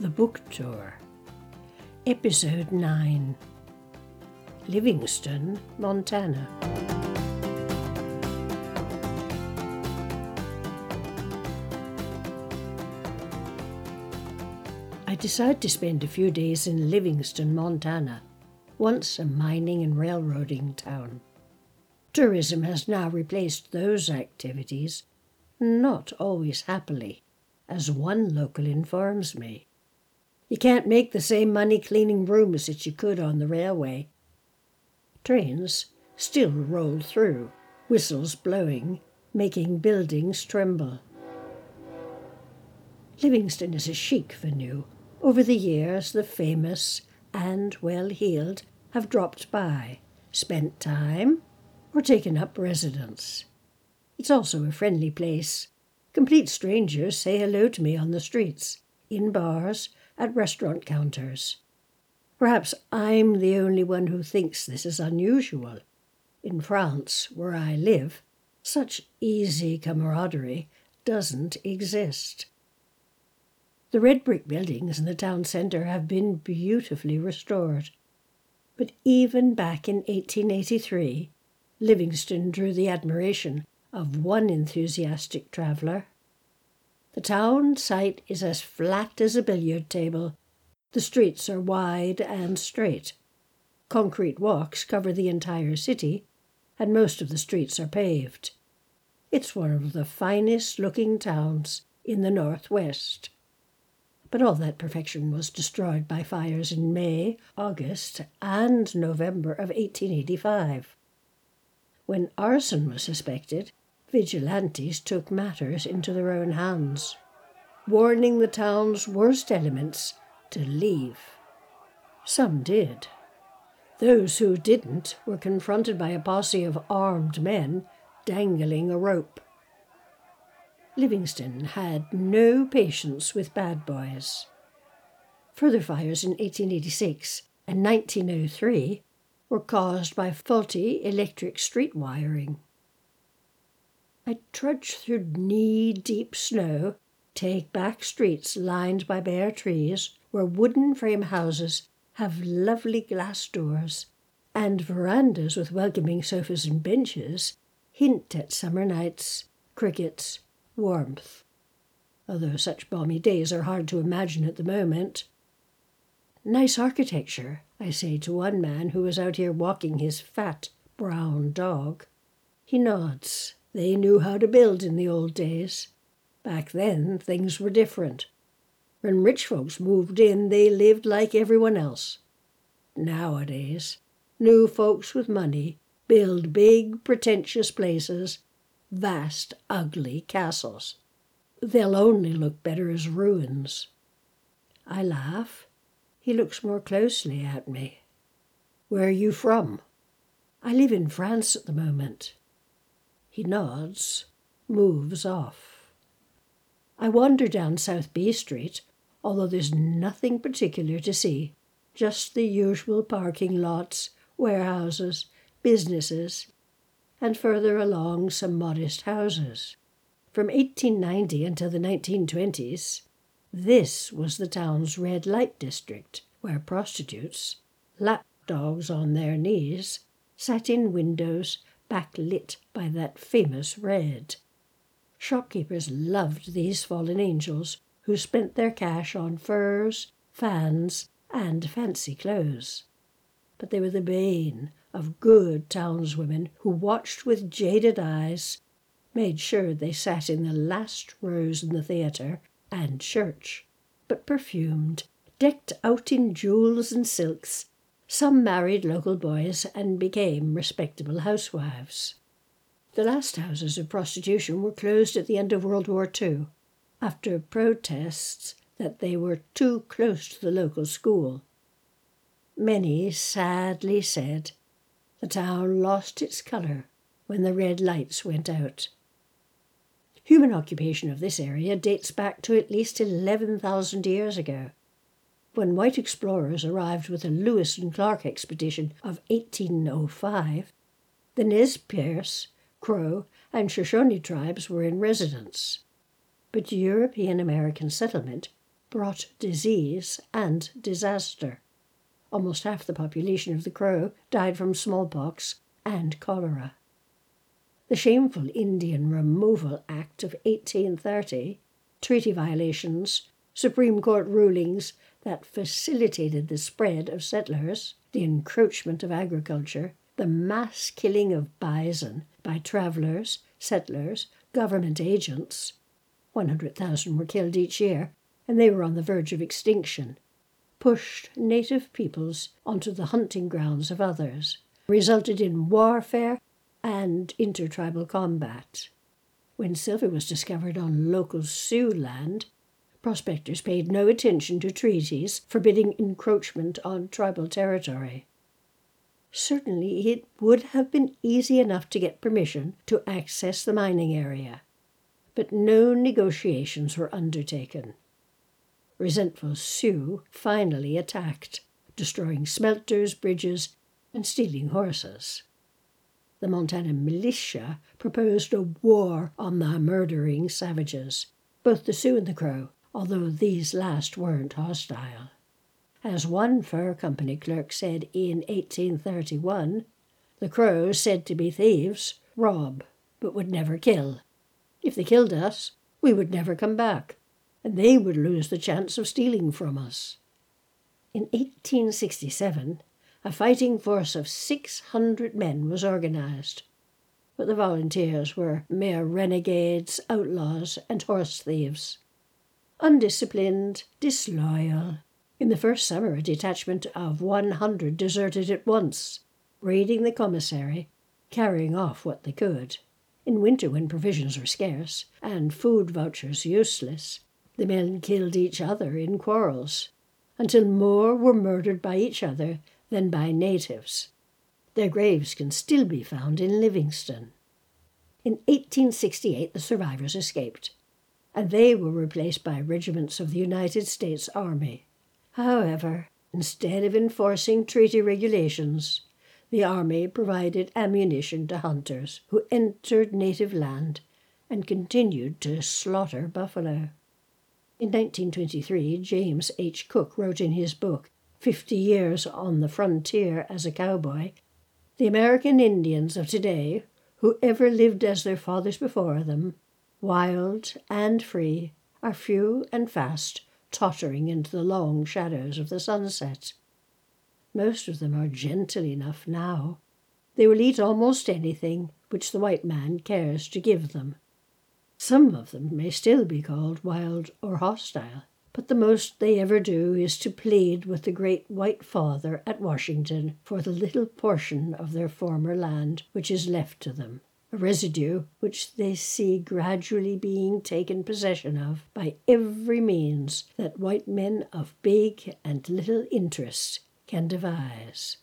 The Book Tour, Episode 9 Livingston, Montana. I decide to spend a few days in Livingston, Montana, once a mining and railroading town. Tourism has now replaced those activities, not always happily, as one local informs me. You can't make the same money cleaning rooms that you could on the railway. Trains still roll through, whistles blowing, making buildings tremble. Livingston is a chic venue. Over the years, the famous and well heeled have dropped by, spent time, or taken up residence. It's also a friendly place. Complete strangers say hello to me on the streets, in bars, at restaurant counters. Perhaps I'm the only one who thinks this is unusual. In France, where I live, such easy camaraderie doesn't exist. The red brick buildings in the town centre have been beautifully restored. But even back in 1883, Livingston drew the admiration of one enthusiastic traveller. The town site is as flat as a billiard table. The streets are wide and straight. Concrete walks cover the entire city, and most of the streets are paved. It's one of the finest looking towns in the Northwest. But all that perfection was destroyed by fires in May, August, and November of 1885. When arson was suspected, vigilantes took matters into their own hands, warning the town's worst elements to leave. Some did. Those who didn't were confronted by a posse of armed men dangling a rope. Livingston had no patience with bad boys. Further fires in 1886 and 1903 were caused by faulty electric street wiring. I trudge through knee deep snow, take back streets lined by bare trees, where wooden frame houses have lovely glass doors, and verandas with welcoming sofas and benches hint at summer nights, crickets, warmth. Although such balmy days are hard to imagine at the moment. Nice architecture, I say to one man who is out here walking his fat brown dog. He nods they knew how to build in the old days. Back then, things were different. When rich folks moved in, they lived like everyone else. Nowadays, new folks with money build big, pretentious places, vast, ugly castles. They'll only look better as ruins. I laugh. He looks more closely at me. Where are you from? I live in France at the moment. He nods, moves off. I wander down South B Street, although there's nothing particular to see, just the usual parking lots, warehouses, businesses, and further along some modest houses. From 1890 until the 1920s, this was the town's red light district, where prostitutes, lap dogs on their knees, sat in windows backlit by that famous red. Shopkeepers loved these fallen angels who spent their cash on furs, fans, and fancy clothes. But they were the bane of good townswomen who watched with jaded eyes, made sure they sat in the last rows in the theatre and church, but perfumed, decked out in jewels and silks, some married local boys and became respectable housewives. The last houses of prostitution were closed at the end of World War II after protests that they were too close to the local school. Many sadly said the town lost its colour when the red lights went out. Human occupation of this area dates back to at least 11,000 years ago when white explorers arrived with the Lewis and Clark expedition of 1805, the Nez Perce, Crow, and Shoshone tribes were in residence. But European American settlement brought disease and disaster. Almost half the population of the Crow died from smallpox and cholera. The shameful Indian Removal Act of 1830, treaty violations, Supreme Court rulings that facilitated the spread of settlers, the encroachment of agriculture, the mass killing of bison by travelers, settlers, government agents. 100,000 were killed each year, and they were on the verge of extinction. Pushed native peoples onto the hunting grounds of others, resulted in warfare and intertribal combat. When silver was discovered on local Sioux land, prospectors paid no attention to treaties forbidding encroachment on tribal territory. Certainly, it would have been easy enough to get permission to access the mining area, but no negotiations were undertaken. Resentful Sioux finally attacked, destroying smelters, bridges, and stealing horses. The Montana militia proposed a war on the murdering savages, both the Sioux and the Crow, although these last weren't hostile. As one fur company clerk said in 1831, the Crows, said to be thieves, rob, but would never kill. If they killed us, we would never come back, and they would lose the chance of stealing from us. In 1867, a fighting force of 600 men was organized, but the volunteers were mere renegades, outlaws, and horse thieves. Undisciplined, disloyal, in the first summer, a detachment of 100 deserted at once, raiding the commissary, carrying off what they could. In winter, when provisions were scarce and food vouchers useless, the men killed each other in quarrels, until more were murdered by each other than by natives. Their graves can still be found in Livingston. In 1868, the survivors escaped, and they were replaced by regiments of the United States Army. However, instead of enforcing treaty regulations, the army provided ammunition to hunters who entered native land and continued to slaughter buffalo. In 1923, James H. Cook wrote in his book, Fifty Years on the Frontier as a Cowboy, the American Indians of today, who ever lived as their fathers before them, wild and free, are few and fast tottering into the long shadows of the sunset. Most of them are gentle enough now. They will eat almost anything which the white man cares to give them. Some of them may still be called wild or hostile, but the most they ever do is to plead with the great white father at Washington for the little portion of their former land which is left to them a residue which they see gradually being taken possession of by every means that white men of big and little interest can devise.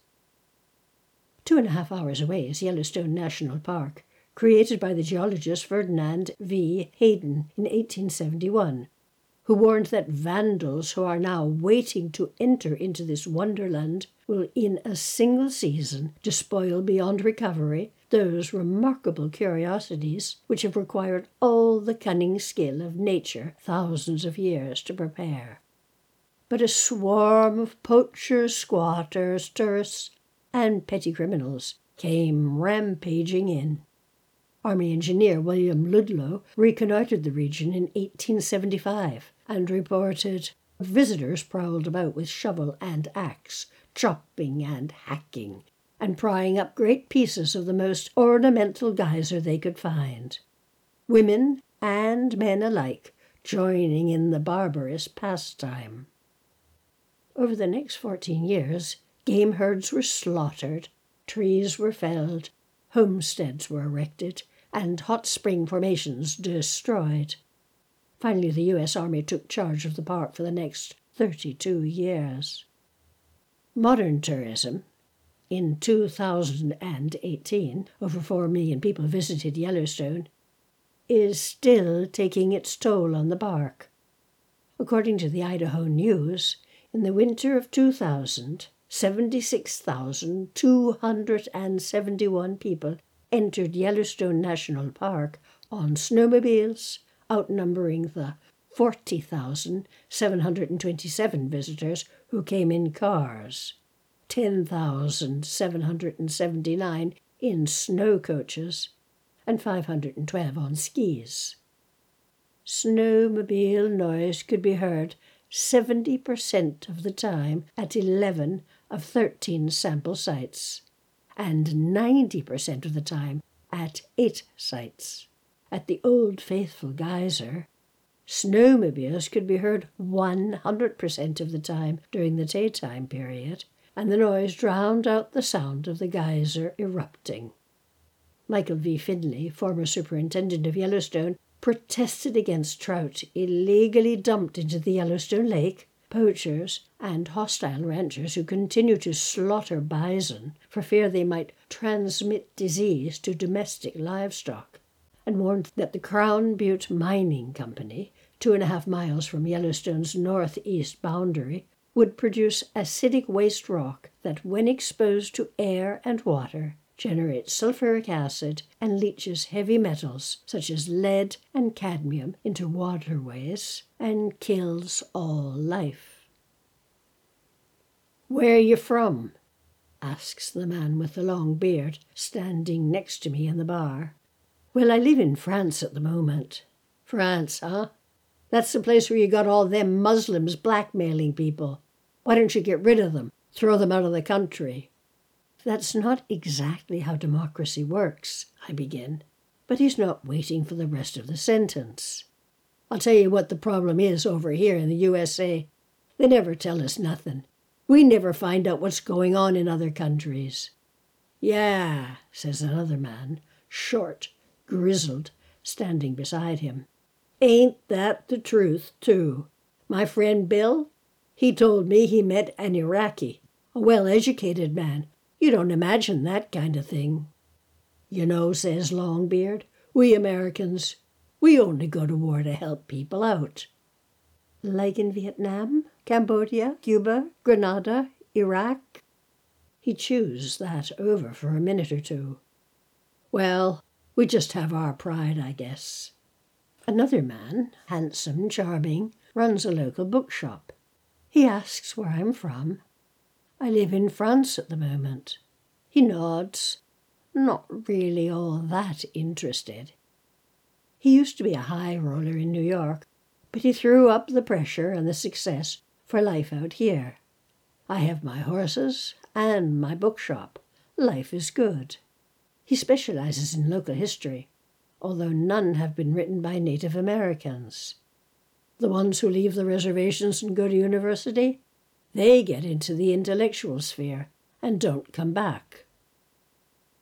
Two and a half hours away is Yellowstone National Park, created by the geologist Ferdinand V. Hayden in 1871, who warned that vandals who are now waiting to enter into this wonderland will in a single season despoil beyond recovery those remarkable curiosities which have required all the cunning skill of nature thousands of years to prepare. But a swarm of poachers, squatters, tourists, and petty criminals came rampaging in. Army engineer William Ludlow reconnoitered the region in 1875 and reported visitors prowled about with shovel and axe, chopping and hacking, and prying up great pieces of the most ornamental geyser they could find. Women and men alike joining in the barbarous pastime. Over the next fourteen years, game herds were slaughtered, trees were felled, homesteads were erected, and hot spring formations destroyed. Finally, the U.S. Army took charge of the park for the next 32 years. Modern tourism, in 2018, over 4 million people visited Yellowstone, is still taking its toll on the park. According to the Idaho News, in the winter of 2000, 76,271 people entered Yellowstone National Park on snowmobiles, outnumbering the 40,727 visitors who came in cars, 10,779 in snow coaches, and 512 on skis. Snowmobile noise could be heard 70% of the time at 11 of 13 sample sites, and 90% of the time at 8 sites. At the Old Faithful Geyser, snowmobiles could be heard 100% of the time during the daytime period, and the noise drowned out the sound of the geyser erupting. Michael V. Finley, former superintendent of Yellowstone, protested against trout illegally dumped into the Yellowstone Lake, poachers, and hostile ranchers who continue to slaughter bison for fear they might transmit disease to domestic livestock, and warned that the Crown Butte Mining Company, two and a half miles from Yellowstone's northeast boundary, would produce acidic waste rock that, when exposed to air and water, generates sulfuric acid and leaches heavy metals such as lead and cadmium into waterways and kills all life. Where are you from? asks the man with the long beard standing next to me in the bar. Well, I live in France at the moment. France, huh? That's the place where you got all them Muslims blackmailing people. Why don't you get rid of them? Throw them out of the country. That's not exactly how democracy works, I begin. But he's not waiting for the rest of the sentence. I'll tell you what the problem is over here in the USA. They never tell us nothing. We never find out what's going on in other countries. Yeah, says another man, short, grizzled, standing beside him. Ain't that the truth, too? My friend Bill, he told me he met an Iraqi, a well educated man you don't imagine that kind of thing. You know, says Longbeard, we Americans, we only go to war to help people out. Like in Vietnam, Cambodia, Cuba, Grenada, Iraq? He chews that over for a minute or two. Well, we just have our pride, I guess. Another man, handsome, charming, runs a local bookshop. He asks where I'm from, I live in France at the moment. He nods, not really all that interested. He used to be a high roller in New York, but he threw up the pressure and the success for life out here. I have my horses and my bookshop. Life is good. He specializes in local history, although none have been written by Native Americans. The ones who leave the reservations and go to university they get into the intellectual sphere and don't come back.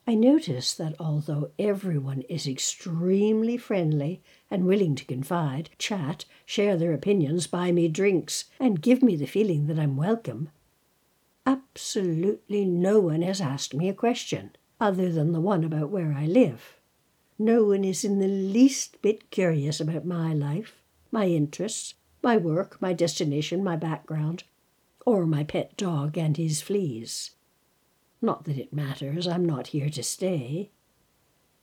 I notice that although everyone is extremely friendly and willing to confide, chat, share their opinions, buy me drinks, and give me the feeling that I'm welcome, absolutely no one has asked me a question other than the one about where I live. No one is in the least bit curious about my life, my interests, my work, my destination, my background, or my pet dog and his fleas. Not that it matters, I'm not here to stay.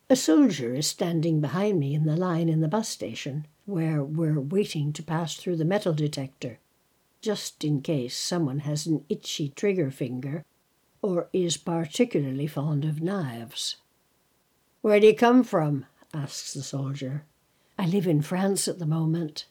A soldier is standing behind me in the line in the bus station, where we're waiting to pass through the metal detector, just in case someone has an itchy trigger finger or is particularly fond of knives. Where do you come from? asks the soldier. I live in France at the moment.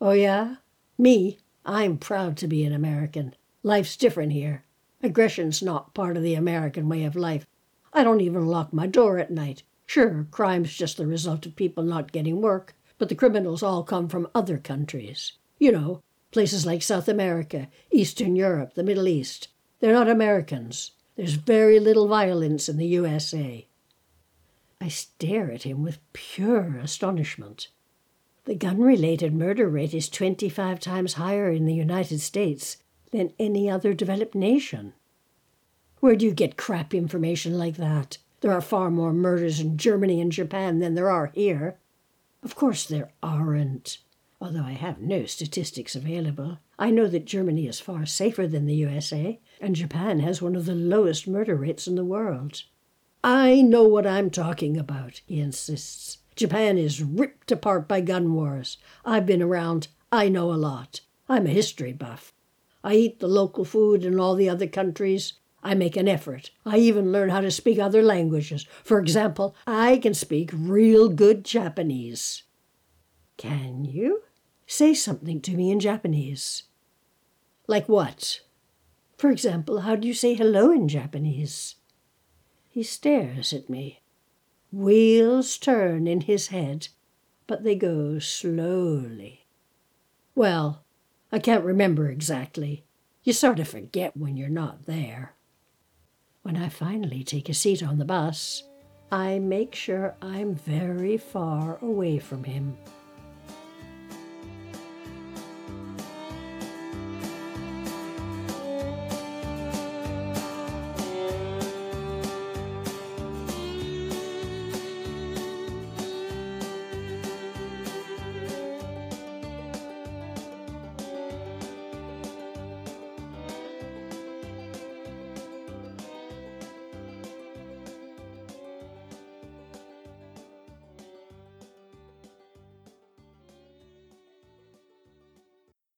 Oh, yeah? Me? I'm proud to be an American. Life's different here. Aggression's not part of the American way of life. I don't even lock my door at night. Sure, crime's just the result of people not getting work, but the criminals all come from other countries. You know, places like South America, Eastern Europe, the Middle East. They're not Americans. There's very little violence in the USA. I stare at him with pure astonishment. The gun related murder rate is 25 times higher in the United States than any other developed nation. Where do you get crap information like that? There are far more murders in Germany and Japan than there are here. Of course, there aren't. Although I have no statistics available, I know that Germany is far safer than the USA, and Japan has one of the lowest murder rates in the world. I know what I'm talking about, he insists. Japan is ripped apart by gun wars. I've been around. I know a lot. I'm a history buff. I eat the local food in all the other countries. I make an effort. I even learn how to speak other languages. For example, I can speak real good Japanese. Can you? Say something to me in Japanese. Like what? For example, how do you say hello in Japanese? He stares at me. Wheels turn in his head, but they go slowly. Well, I can't remember exactly. You sort of forget when you're not there. When I finally take a seat on the bus, I make sure I'm very far away from him.